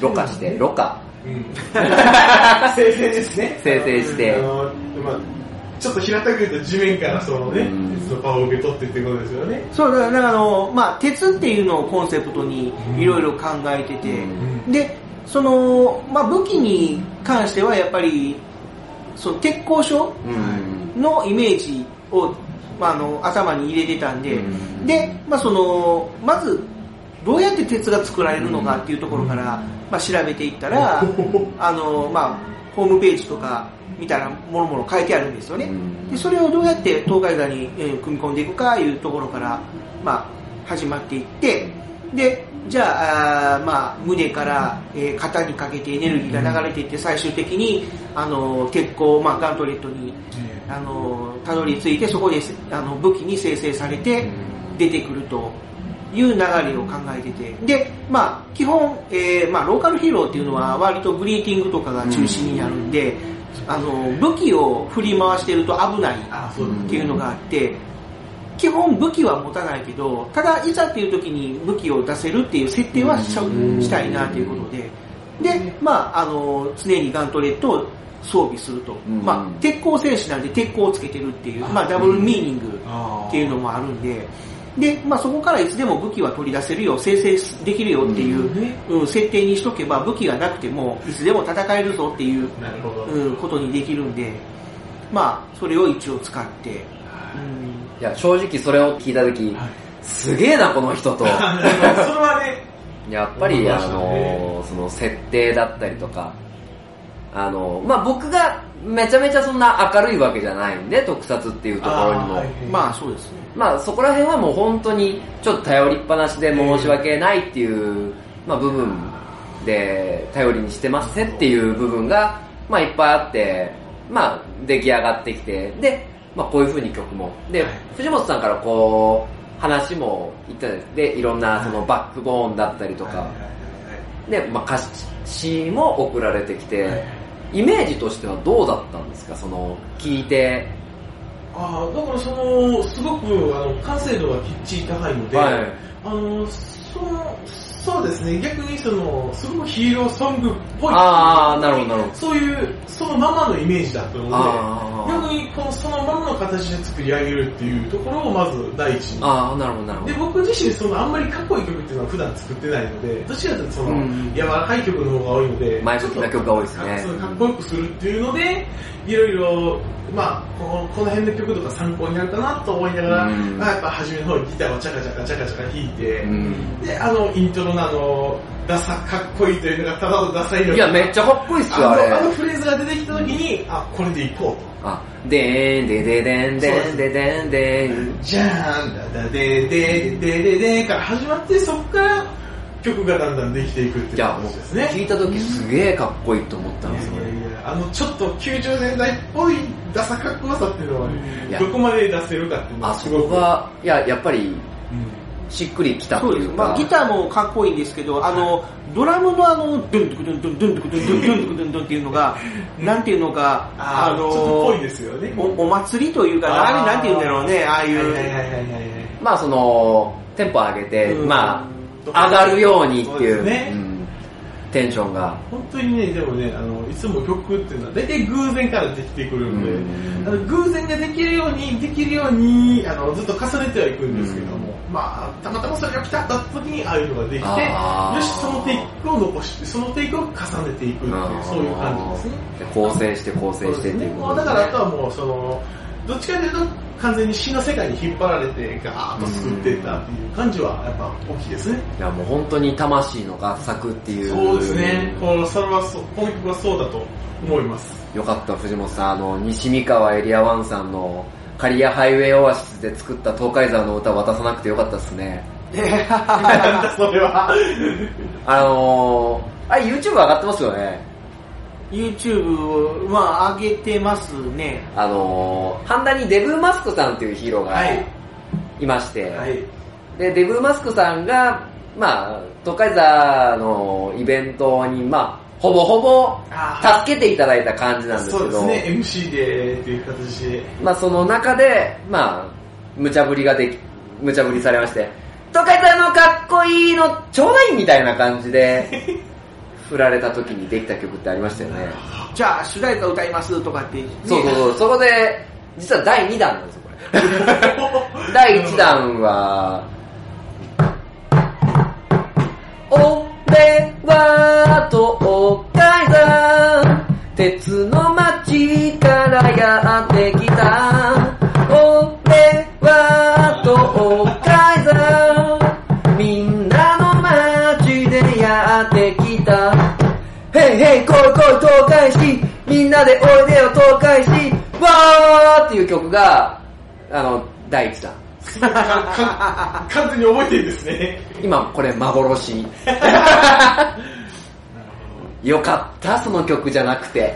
Speaker 1: ろ過して、ろ過。
Speaker 11: 生成ですね。
Speaker 1: 生成して。
Speaker 11: あのまあちょっと平たく言うと地面からそのね、鉄のパワーを受け取ってってことですよね。
Speaker 10: そうだからだからあの、まあ、鉄っていうのをコンセプトにいろいろ考えてて、でその、まあ、武器に関してはやっぱりその鉄鋼所のイメージを、まあ、あの頭に入れてたんで、で、まあ、そのまずどうやって鉄が作られるのかっていうところから、まあ、調べていったら、あのまあ、ホームページとか見たらもろもろ書いてあるんですよね。でそれをどうやって東海岸に、えー組み込んでいくかいうところから、まあ、始まっていって、で、じゃあ、まあ、胸から、えー肩にかけてエネルギーが流れていって、最終的に、あの、鉄鋼、まあ、ガントレットに、あの、たどり着いて、そこで、あの、武器に生成されて、出てくるという流れを考えてて、で、まあ、基本、えーまあ、ローカルヒーローっていうのは、割とグリーティングとかが中心になるんで、あの、武器を振り回してると危ないっていうのがあって、基本武器は持たないけど、ただいざっていう時に武器を出せるっていう設定はししたいなということで、で、まあ、あの、常にガントレットを装備すると。まあ、鉄鋼戦士なんで鉄鋼をつけてるっていう、まあ、ダブルミーニングっていうのもあるんで、で、まあ、そこからいつでも武器は取り出せるよ、生成できるよっていう、うん。設定にしとけば武器がなくてもいつでも戦えるぞっていう、うん、ことにできるんで、まあ、それを一応使って、
Speaker 1: いや、正直それを聞いたとき、すげえな、この人と。
Speaker 11: それはね、
Speaker 1: やっぱり、あの、その設定だったりとか、あの、まあ僕がめちゃめちゃそんな明るいわけじゃないんで、特撮っていうところにも。
Speaker 10: まあ、そうですね。
Speaker 1: まあそこら辺はもう本当にちょっと頼りっぱなしで申し訳ないっていう、まあ部分で頼りにしてますねっていう部分が、まあいっぱいあって、まあ出来上がってきて、で、まあこういう風に曲も。で、藤本さんからこう、話も言った。で、いろんなそのバックボーンだったりとか、で、まあ歌詞も送られてきて、イメージとしてはどうだったんですか？その、聞いて、
Speaker 11: ああ、だからその、すごくあの完成度がきっちり高いので、
Speaker 1: はい。
Speaker 11: あの、その、そうですね、逆にその、すごくヒーローソングっぽい。
Speaker 1: あーなるほどなるほど
Speaker 11: そういう、そのままのイメージだったの
Speaker 1: あ
Speaker 11: で、逆にこのそのままの形で作り上げるっていうところをまず第一に。
Speaker 1: ああ、なるほど、なるほど
Speaker 11: で、。僕自身そのあんまりかっこいい曲っていうのは普段作ってないので、どちらかというとその、
Speaker 1: うん
Speaker 11: 柔らかい曲の方が多いので、
Speaker 1: 前向きな曲が多いですね
Speaker 11: かっこよくするっていうので、いろいろ、まあこの、この辺の曲とか参考になるかなと思いながら、
Speaker 1: うん
Speaker 11: まあ、やっぱ初めの方にギターをチャカチャカチャカチャカ弾いて、
Speaker 1: うん
Speaker 11: で、あの、イントロのあの、ダサ、かっこいいというのがただのダサいの
Speaker 1: いや、めっちゃかっこいいっすよ、あれ。
Speaker 11: あのあのフレーズが出てきた時に、あ、これでいこうと。
Speaker 1: あ、でーん、でででんでんででんでん。
Speaker 11: じゃーん、だだでででででから始まって、そこから曲がだんだんできていくっていうですね。
Speaker 1: 聞いた時すげえかっこいいと思ったんですよ
Speaker 11: いやいやいやあの、ちょっと90年代っぽいダサかっこよさっていうのは、
Speaker 1: いや
Speaker 11: どこまで出せるかっていうの
Speaker 1: あそ
Speaker 11: はすごく。
Speaker 1: こが、いや、やっぱり、しっくりきたって
Speaker 10: そうです。
Speaker 1: いうか。
Speaker 10: まあ、ギターもかっこいいんですけど、あの、ドラムのあの、ドゥンドゥクドゥンドゥンドゥンドゥクドゥンドゥンドゥンドゥクドゥンドゥンっていうのが、なんていうのか、
Speaker 11: あーちょっとぽいですよね
Speaker 10: おお祭りというか、あれなんていうんだろうね、ああいう。
Speaker 1: まあ、その、テンポ上げて、
Speaker 10: うん
Speaker 1: まあ、上がるようにっていう、
Speaker 11: ですね。
Speaker 1: うんテンションが。
Speaker 11: 本当にね、でもね、あの、いつも曲っていうのは大体偶然からできてくるんで、あの偶然ができるように、できるように、あの、ずっと重ねてはいくんですけども、まあ、たまたまそれが来たった時に、ああいうのができて、よし、そのテイクを残して、そのテイクを重ねていくっていう、そういう感じですね。
Speaker 1: で構成して構成してっていうことで
Speaker 11: だからあとはもう、その、どっちかというと、完全に詩の世界に引っ張られてガーッと作っていったっていう感じはやっぱ大きいですね。
Speaker 1: いやもう本当に魂の合作っていう。
Speaker 11: そうですね。このそれはそう、この曲はそうだと思います。
Speaker 1: よかった、藤本さん。あの、西三河エリアワンさんのカリアハイウェイオアシスで作った東海沢の歌を渡さなくてよかったですね。
Speaker 11: なんだそれは。
Speaker 1: あのー、あれ YouTube 上がってますよね。
Speaker 10: YouTube を、まあ、上げてますね。
Speaker 1: あのー、ハンダにデブーマスクさんっていうヒーローが
Speaker 11: はい。
Speaker 1: いまして、
Speaker 11: はい。
Speaker 1: で、デブーマスクさんが、まあ、東海座のイベントに、まあ、ほぼほぼ
Speaker 11: あ
Speaker 1: 助けていただいた感じなんですけど、
Speaker 11: そうですね、MC でっていう形で。
Speaker 1: まあその中で、まあ、無茶ぶりができ、無茶ぶりされまして、東海座のかっこいいのちょうだいみたいな感じで、振られた時にできた曲ってありましたよね。
Speaker 10: じゃあ、主題歌歌いますとかって、ね
Speaker 1: そうそうそう、そこで、実は第2弾なんですよ、これ。第1弾は、俺は東海山鉄の町からやってきたなでおいでよ東海市わーっていう曲があの第1弾
Speaker 11: 完全に覚えてるんですね。
Speaker 1: 今これ幻 よかったその曲じゃなくて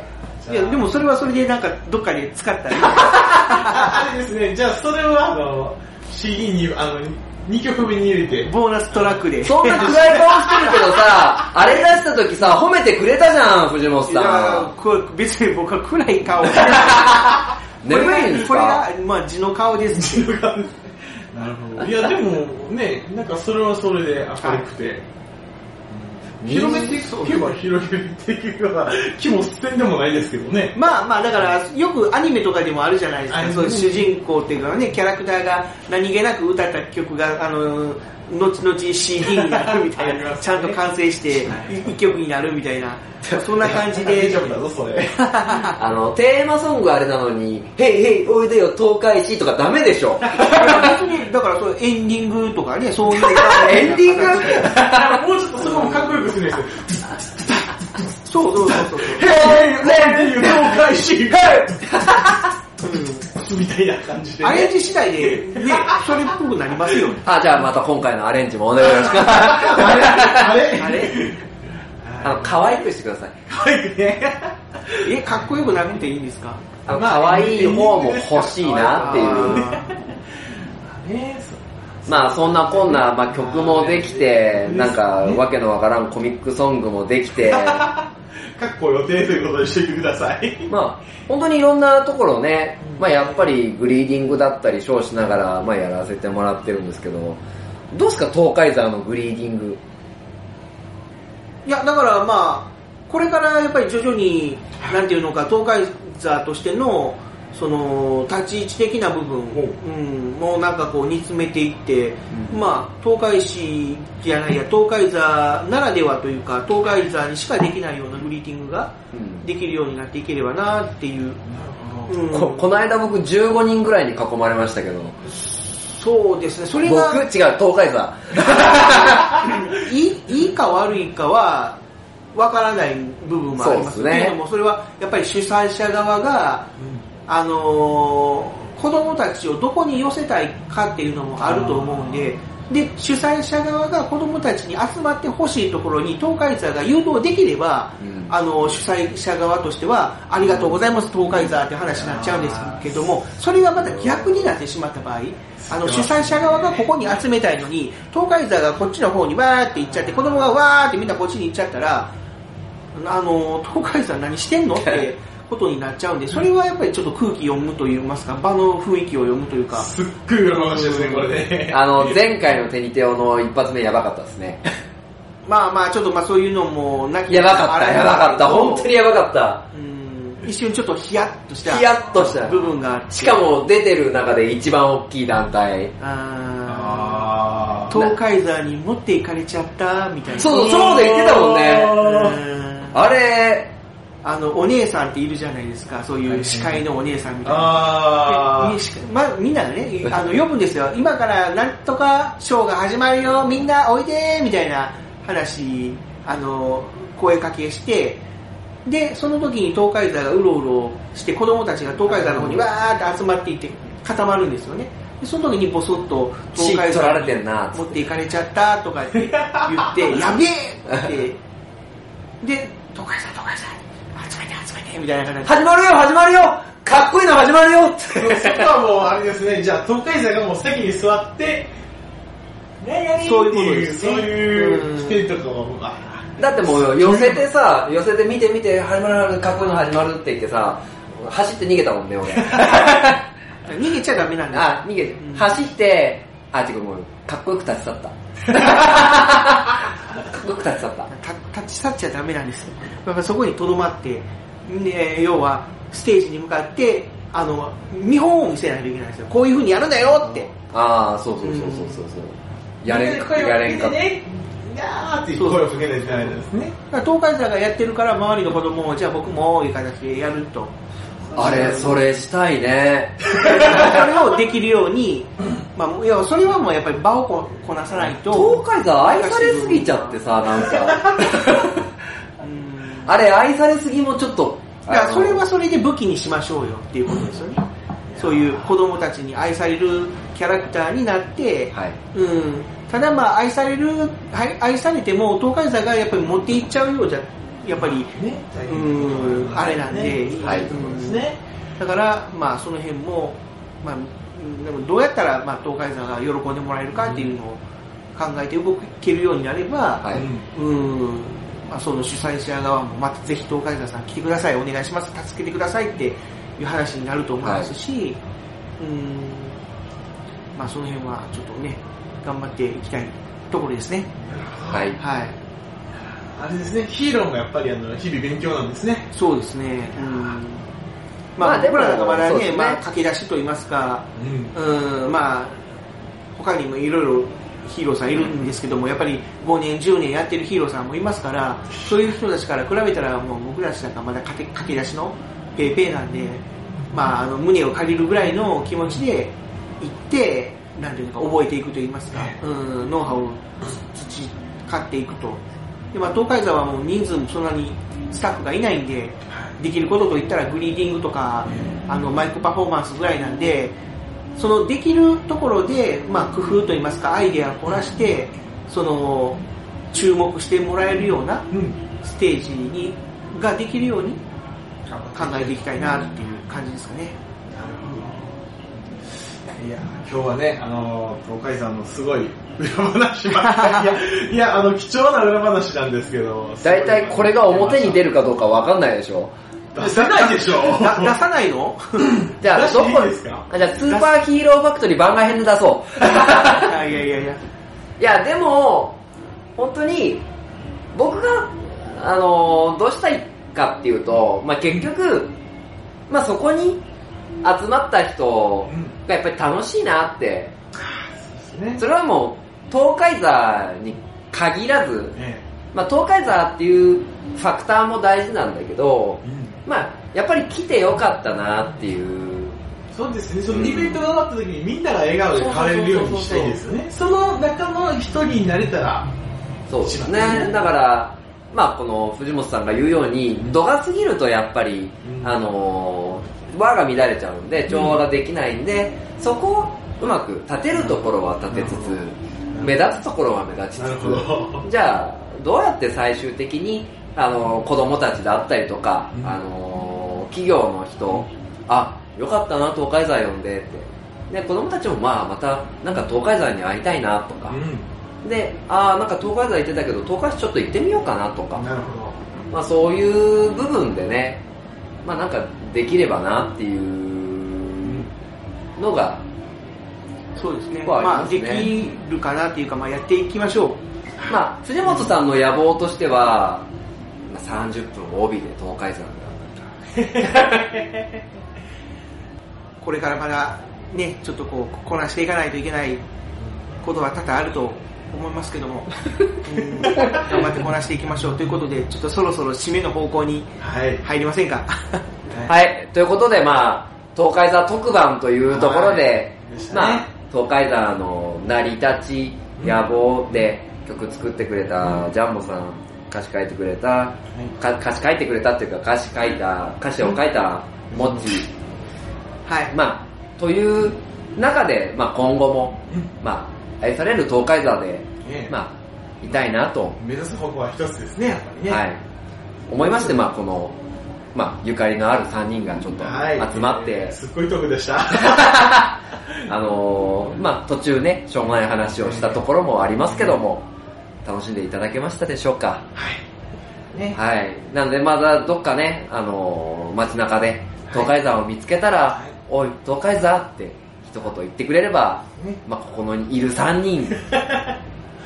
Speaker 10: いや、でもそれはそれでなんか、どっかで使ったり。
Speaker 11: あれですね、じゃあそれはあの、CD に、あの、2曲目に入れて。
Speaker 10: ボーナストラックで。
Speaker 1: そんな暗い顔してるけどさ あれ出した時さ褒めてくれたじゃん藤本
Speaker 10: いや
Speaker 1: さ
Speaker 10: これ別に僕は暗い顔。
Speaker 1: ん 眠いんです
Speaker 10: これが
Speaker 1: か、
Speaker 10: まあ字の顔です。
Speaker 11: なるほど。いや、でもね、なんかそれはそれで明るくて、広めていけば広げていけば気も捨てんでもないですけどね。
Speaker 10: まあまあだからよくアニメとかでもあるじゃないですか、
Speaker 11: あ
Speaker 10: そういう主人公っていうかねキャラクターが何気なく歌った曲があの後々 CD になるみたいな、ちゃんと完成して一曲になるみたいな、そんな感じで。
Speaker 11: 大丈夫だぞ、それ。
Speaker 1: あのテーマソングあれなのに「へいへいおいでよ東海市」とかダメでしょ。
Speaker 10: 別にだからそうエンディングとかねそういう。
Speaker 1: エンディング？
Speaker 11: もうちょっとそこもかっこよくするんですよ。
Speaker 10: そうそうそうそう。
Speaker 11: へい、へい、東海市、みたいな感じで、ね。
Speaker 10: アレンジ次第でねそれっぽくなりますよ
Speaker 1: あじゃあまた今回のアレンジもお願いします
Speaker 11: あれ
Speaker 10: あれ
Speaker 1: あの可愛くしてください
Speaker 11: 可愛くね。
Speaker 10: えかっこよくなくていいんですか
Speaker 1: あの可愛い方も欲しいなっていう
Speaker 11: ね
Speaker 1: まあそんなこんな、まあ、曲もできて、なんかわけのわからんコミックソングもできて、
Speaker 11: かっこ予定ということにしておいてください。
Speaker 1: まあ本当にいろんなところね、まあやっぱりグリーディングだったりショーしながら、まあやらせてもらってるんですけど、どうですか東海沢のグリーディング？
Speaker 10: いやだからまあこれからやっぱり徐々になんていうのか東海座としてのその立ち位置的な部分、う。ん、もうなんかこう煮詰めていって、まあ東海市じゃないや東海座ならではというか東海座にしかできないようなグリーティングができるようになっていければなっていう、うん。
Speaker 1: ここの間僕15人ぐらいに囲まれましたけど、
Speaker 10: そうですね。それ
Speaker 1: 僕？
Speaker 10: が
Speaker 1: 違う、東海座。
Speaker 10: いいいいか悪いかはわからない部分もあります。
Speaker 1: そうですね。
Speaker 10: っていうのもそれはやっぱり主催者側が、あのー子供たちをどこに寄せたいかっていうのもあると思うんでで主催者側が子供たちに集まってほしいところに東海座が誘導できれば、あの主催者側としてはありがとうございます東海座って話になっちゃうんですけどもそれがまた逆になってしまった場合あの主催者側がここに集めたいのに東海座がこっちの方にわーって行っちゃって子供がわーってみんなこっちに行っちゃったらあの東海座何してんのってことになっちゃうんでそれはやっぱりちょっと空気読むといいますか場の雰囲気を読むというか
Speaker 11: すっごい裏回しですね、これね。
Speaker 1: あの、前回のテニテオの一発目やばかったですね。
Speaker 10: まあまあちょっとまあそういうのもなき
Speaker 1: やばかった、やばかった。本当にやばかった。
Speaker 10: 一瞬ちょっとヒヤッとした
Speaker 1: ヒヤッとした
Speaker 10: 部分があって
Speaker 1: しかも出てる中で一番大きい団体。
Speaker 10: あー東海座に持っていかれちゃったみたいな
Speaker 1: そうそうで言ってたもんね。あれ、
Speaker 10: あの、お姉さんっているじゃないですか、そういう司会のお姉さんみたいな。
Speaker 11: あ
Speaker 10: でしまみんながね、あの、呼ぶんですよ。今からなんとかショーが始まるよ、みんなおいでみたいな話、あの、声かけして、で、その時に東海座がうろうろして、子供たちが東海座の方にわーって集まっていって固まるんですよね。で、その時にボソッと東海座
Speaker 1: シート取られてんな
Speaker 10: 持っていかれちゃったとかって言って、やべえって、で、東海座、みたいな感じで。
Speaker 1: 始まるよ始まるよかっこいいの始まるよって。
Speaker 11: そこはもうあれですね、じゃあ東海座がもう席に座って、
Speaker 10: そういうことですね
Speaker 11: そういう否定とかも、あ
Speaker 1: だってもう寄せてさ、寄せて見て見て、始まる、かっこいいの始まるって言ってさ、走って逃げたもんね、俺。
Speaker 10: 逃げちゃダメなんだ。
Speaker 1: あ、逃げ、走って、あ、違う、もう、かっこよく立ち去った。かっこよく立ち去った。
Speaker 10: た立ち去っちゃダメなんですよ。だからそこにとどまって、ね、要はステージに向かって、あの、見本を見せないといけないんですよ。こういう風にやるんだよって。
Speaker 1: ああ、そうそうそうそうそうそう。やれんか、やれんか。
Speaker 11: やーって声をかけないといけないですね。
Speaker 10: 東海座がやってるから周りの子供も、じゃあ僕もいう形でやると。
Speaker 1: あれ、それしたいね。
Speaker 10: それをできるように、まあ、いや、それはもうやっぱり場をここなさないと。
Speaker 1: 東海座愛されすぎちゃってさ、なんか。あれ、愛されすぎもちょっと。
Speaker 10: だからそれはそれで武器にしましょうよっていうことですよね。そういう子供たちに愛されるキャラクターになって、うん、ただまあ愛される、愛愛されても東海座がやっぱり持っていっちゃうようじゃ、やっぱり、うん、あれなんで、
Speaker 1: はい。
Speaker 10: うんだからまあその辺も、まあ、うんでもどうやったらまあ東海座が喜んでもらえるかっていうのを考えて動けるようになれば、うんまあ、その主催者側もまたぜひ東海座さん来てください、お願いします、助けてくださいっていう話になると思いますし、うんまあ、その辺はちょっとね、頑張っていきたいところですね。
Speaker 1: はい。
Speaker 10: はい。
Speaker 11: あれですね、ヒーローもやっぱりあの日々勉強なんですね。
Speaker 10: そうですね。うんまあ、
Speaker 1: まあでも
Speaker 10: 僕らまだね、
Speaker 1: ね
Speaker 10: まあ、駆け出しと言いますか、うん、まあ、他にもいろいろヒーローさんいるんですけども、やっぱり5年、10年やってるヒーローさんもいますから、そういう人たちから比べたら、もう僕らたちなんかまだ駆け出しのペーペーなんで、まあ、あの胸を借りるぐらいの気持ちで行って、なんていうのか、覚えていくと言いますか、うん、ノウハウを培っていくと。で、まあ、東海座はもう人数もそんなにスタッフがいないんで、できることといったらグリーディングとか、あの、マイクパフォーマンスぐらいなんで、そのできるところで、まあ、工夫といいますか、アイデアを凝らして、その、注目してもらえるようなステージに、ができるように考えていきたいなっていう感じですかね。
Speaker 11: いや、今日はね、あの、東海さんのすごい裏話ばっかり。いや、いや、あの、貴重な裏話なんですけど。
Speaker 1: 大体これが表に出るかどうかわかんないでしょ。
Speaker 11: 出せないでしょ。
Speaker 10: だ出さないの？
Speaker 1: じゃあ、どこ？
Speaker 11: ですか？
Speaker 1: あじゃあ、スーパーヒーローファクトリー番外編で出そう。
Speaker 10: いやいやいやいや。
Speaker 1: いや、でも、本当に、僕が、あの、どうしたいかっていうと、まあ、結局、まあ、そこに集まった人がやっぱり楽しいなって、それはもう、東海座に限らず、まあ、東海座っていうファクターも大事なんだけど、まあ、やっぱり来てよかったなっていう、
Speaker 11: そうですね、そのイベントが終わった時にみんなが笑顔で変われるようにしたいですよね。その中の一人になれたら、
Speaker 1: そうですね。だから、まあこの藤本さんが言うように、度が過ぎるとやっぱり、あのー、輪が乱れちゃうんで、調和ができないんで、そこをうまく立てるところは立てつつ、目立つところは目立ちつつ、じゃあ、どうやって最終的に、あのー、子供たちだったりとか、あのー、企業の人、あ、よかったな、東海座呼んでって。で、子供たちもまあまた、なんか東海座に会いたいなとか、で、ああ、なんか東海座行ってたけど、東海市ちょっと行ってみようかなとか、
Speaker 11: なるほど。
Speaker 1: まあそういう部分でね、まあなんかできればなっていうのが、
Speaker 10: そうですね。
Speaker 1: はあり
Speaker 10: まあ、で
Speaker 1: ますね
Speaker 10: きるかなっていうか、まあ、やっていきましょう。
Speaker 1: まあ藤本さんの野望としては、まあ、30分帯で東海座が
Speaker 10: これからまだね、ちょっとこう、こなしていかないといけないことは多々あると思いますけども、うん。頑張ってこなしていきましょうということで、ちょっとそろそろ締めの方向に入りませんか？
Speaker 1: はい、ということで、まあ、東海座特番というところで、
Speaker 11: でしたね。
Speaker 1: まあ、東海座の成り立ち、野望で曲作ってくれたジャンボさん、歌詞書いてくれた、か歌詞書いてくれたっていうか、歌詞書いた、歌詞を書いたモッチー、
Speaker 10: はい。
Speaker 1: まあ、という中で、まあ、今後も、まあ、愛される東海座で、
Speaker 11: ね
Speaker 1: まあ、いたいなと、
Speaker 11: 目指す方向は一つですね、やっぱりね。
Speaker 1: はい、思いまして、まあ、この、まあ、ゆかりのある3人がちょっと
Speaker 11: はい。
Speaker 1: 集まって、
Speaker 11: すっごいトークでした。
Speaker 1: あのーまあ、途中ね、しょうもない話をしたところもありますけども、楽しんでいただけましたでしょうか？
Speaker 10: ね
Speaker 1: はい。なので、まだどっかね、あのー街中で、東海山を見つけたら、おい、東海山って一言言ってくれれば、まあ、ここのいる3人、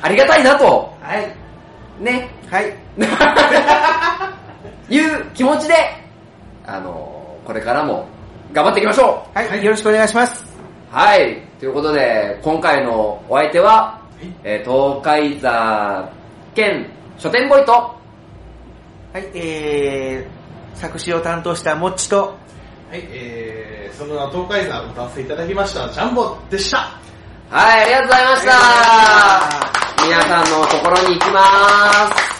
Speaker 1: ありがたいなと、
Speaker 10: はい。
Speaker 1: ね、
Speaker 10: はい。
Speaker 1: いう気持ちで、あのーこれからも頑張っていきましょう
Speaker 10: はい。よろしくお願いします。
Speaker 1: はい。ということで、今回のお相手は、えー東海座兼書店ボーイと、
Speaker 10: はい。えー、作詞を担当したもっちと、
Speaker 11: はい、えー、その名東海山歌わせていただきました、ジャンボでした。
Speaker 1: はい、ありがとうございました。皆さんのところに行きます。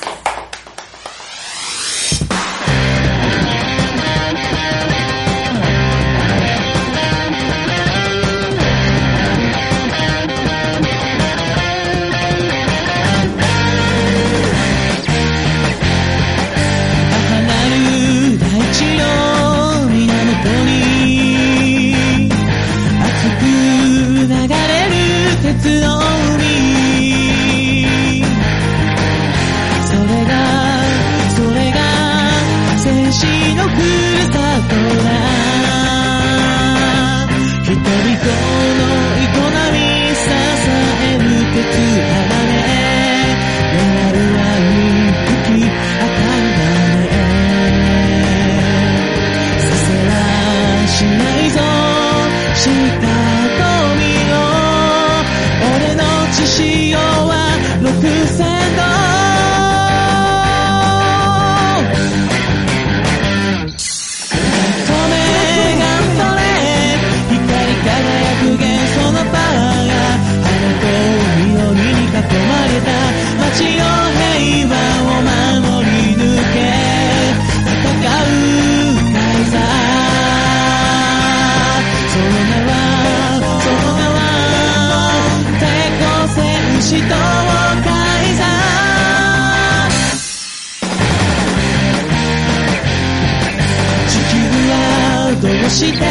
Speaker 5: して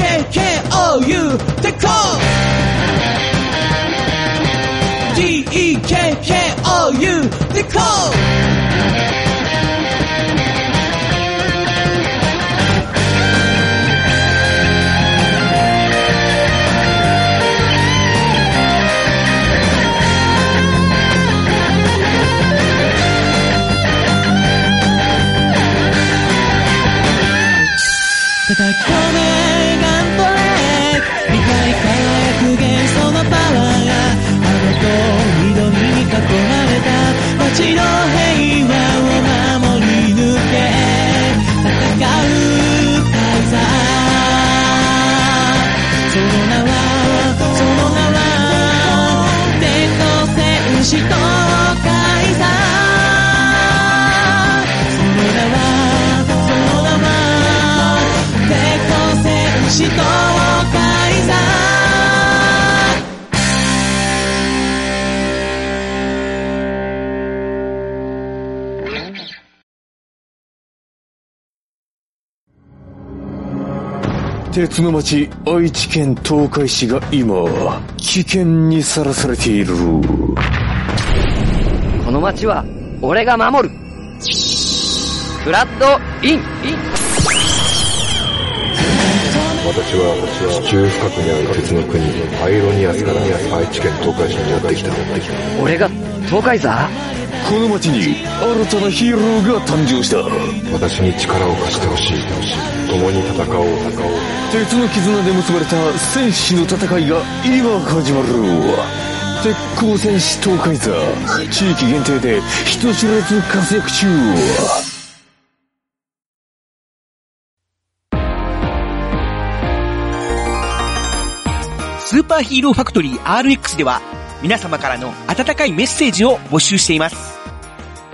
Speaker 5: T-E-K-K-O-U てこう T-E-K-K-O-U てこう T-E-K-K-O-U てこう叩き込め鉄
Speaker 4: の町愛知県東海市が今危険にさらされている。
Speaker 12: この町は俺が守る。フラッドイン。
Speaker 13: 私は地中深くにある鉄の国アイロニアスから愛知県東海市にやってきた。
Speaker 12: 俺が東海座？
Speaker 4: この町に新たなヒーローが誕生した。
Speaker 13: 私に力を貸してほしい共に戦おう戦おう
Speaker 4: 鉄の絆で結ばれた戦士の戦いが今始まる鉄鋼戦士東海座。地域限定で人知れず活躍中。
Speaker 2: スーパーヒーローファクトリー RX では皆様からの温かいメッセージを募集しています。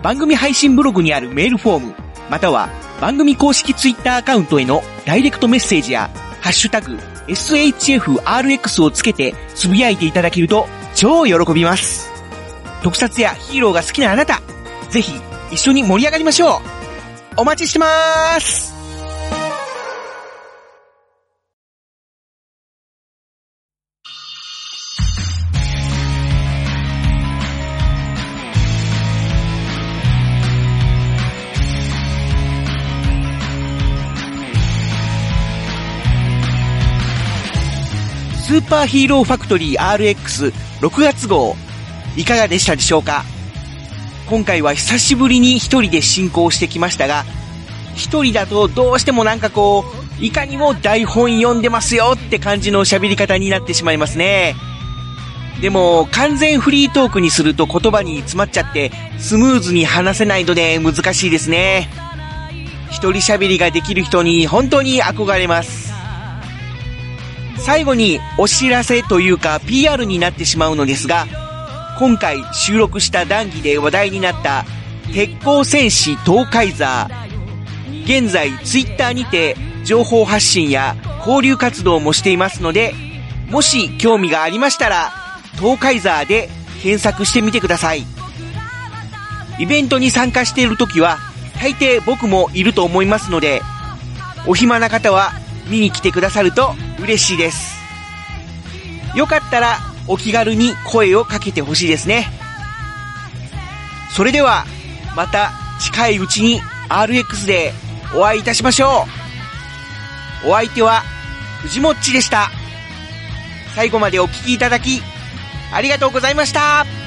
Speaker 2: 番組配信ブログにあるメールフォーム、または番組公式ツイッターアカウントへのダイレクトメッセージや、ハッシュタグ、SHFRX をつけてつぶやいていただけると超喜びます。特撮やヒーローが好きなあなた、ぜひ一緒に盛り上がりましょうお待ちしてまーすーパーヒーローファクトリー RX6 月号、いかがでしたでしょうか？今回は久しぶりに一人で進行してきましたが、一人だとどうしてもなんかこう、いかにも台本読んでますよって感じの喋り方になってしまいますね。でも、完全フリートークにすると言葉に詰まっちゃって、スムーズに話せないので難しいですね。一人喋りができる人に本当に憧れます。最後にお知らせというか PR になってしまうのですが、今回収録した談義で話題になった鉄鋼戦士東海座。現在ツイッターにて情報発信や交流活動もしていますので、もし興味がありましたら、東海座で検索してみてください。イベントに参加している時は、大抵僕もいると思いますので、お暇な方は見に来てくださると嬉しいです。よかったらお気軽に声をかけてほしいですね。それでは、また近いうちに RX でお会いいたしましょう。お相手は藤もっちでした。最後までお聴きいただき、ありがとうございました。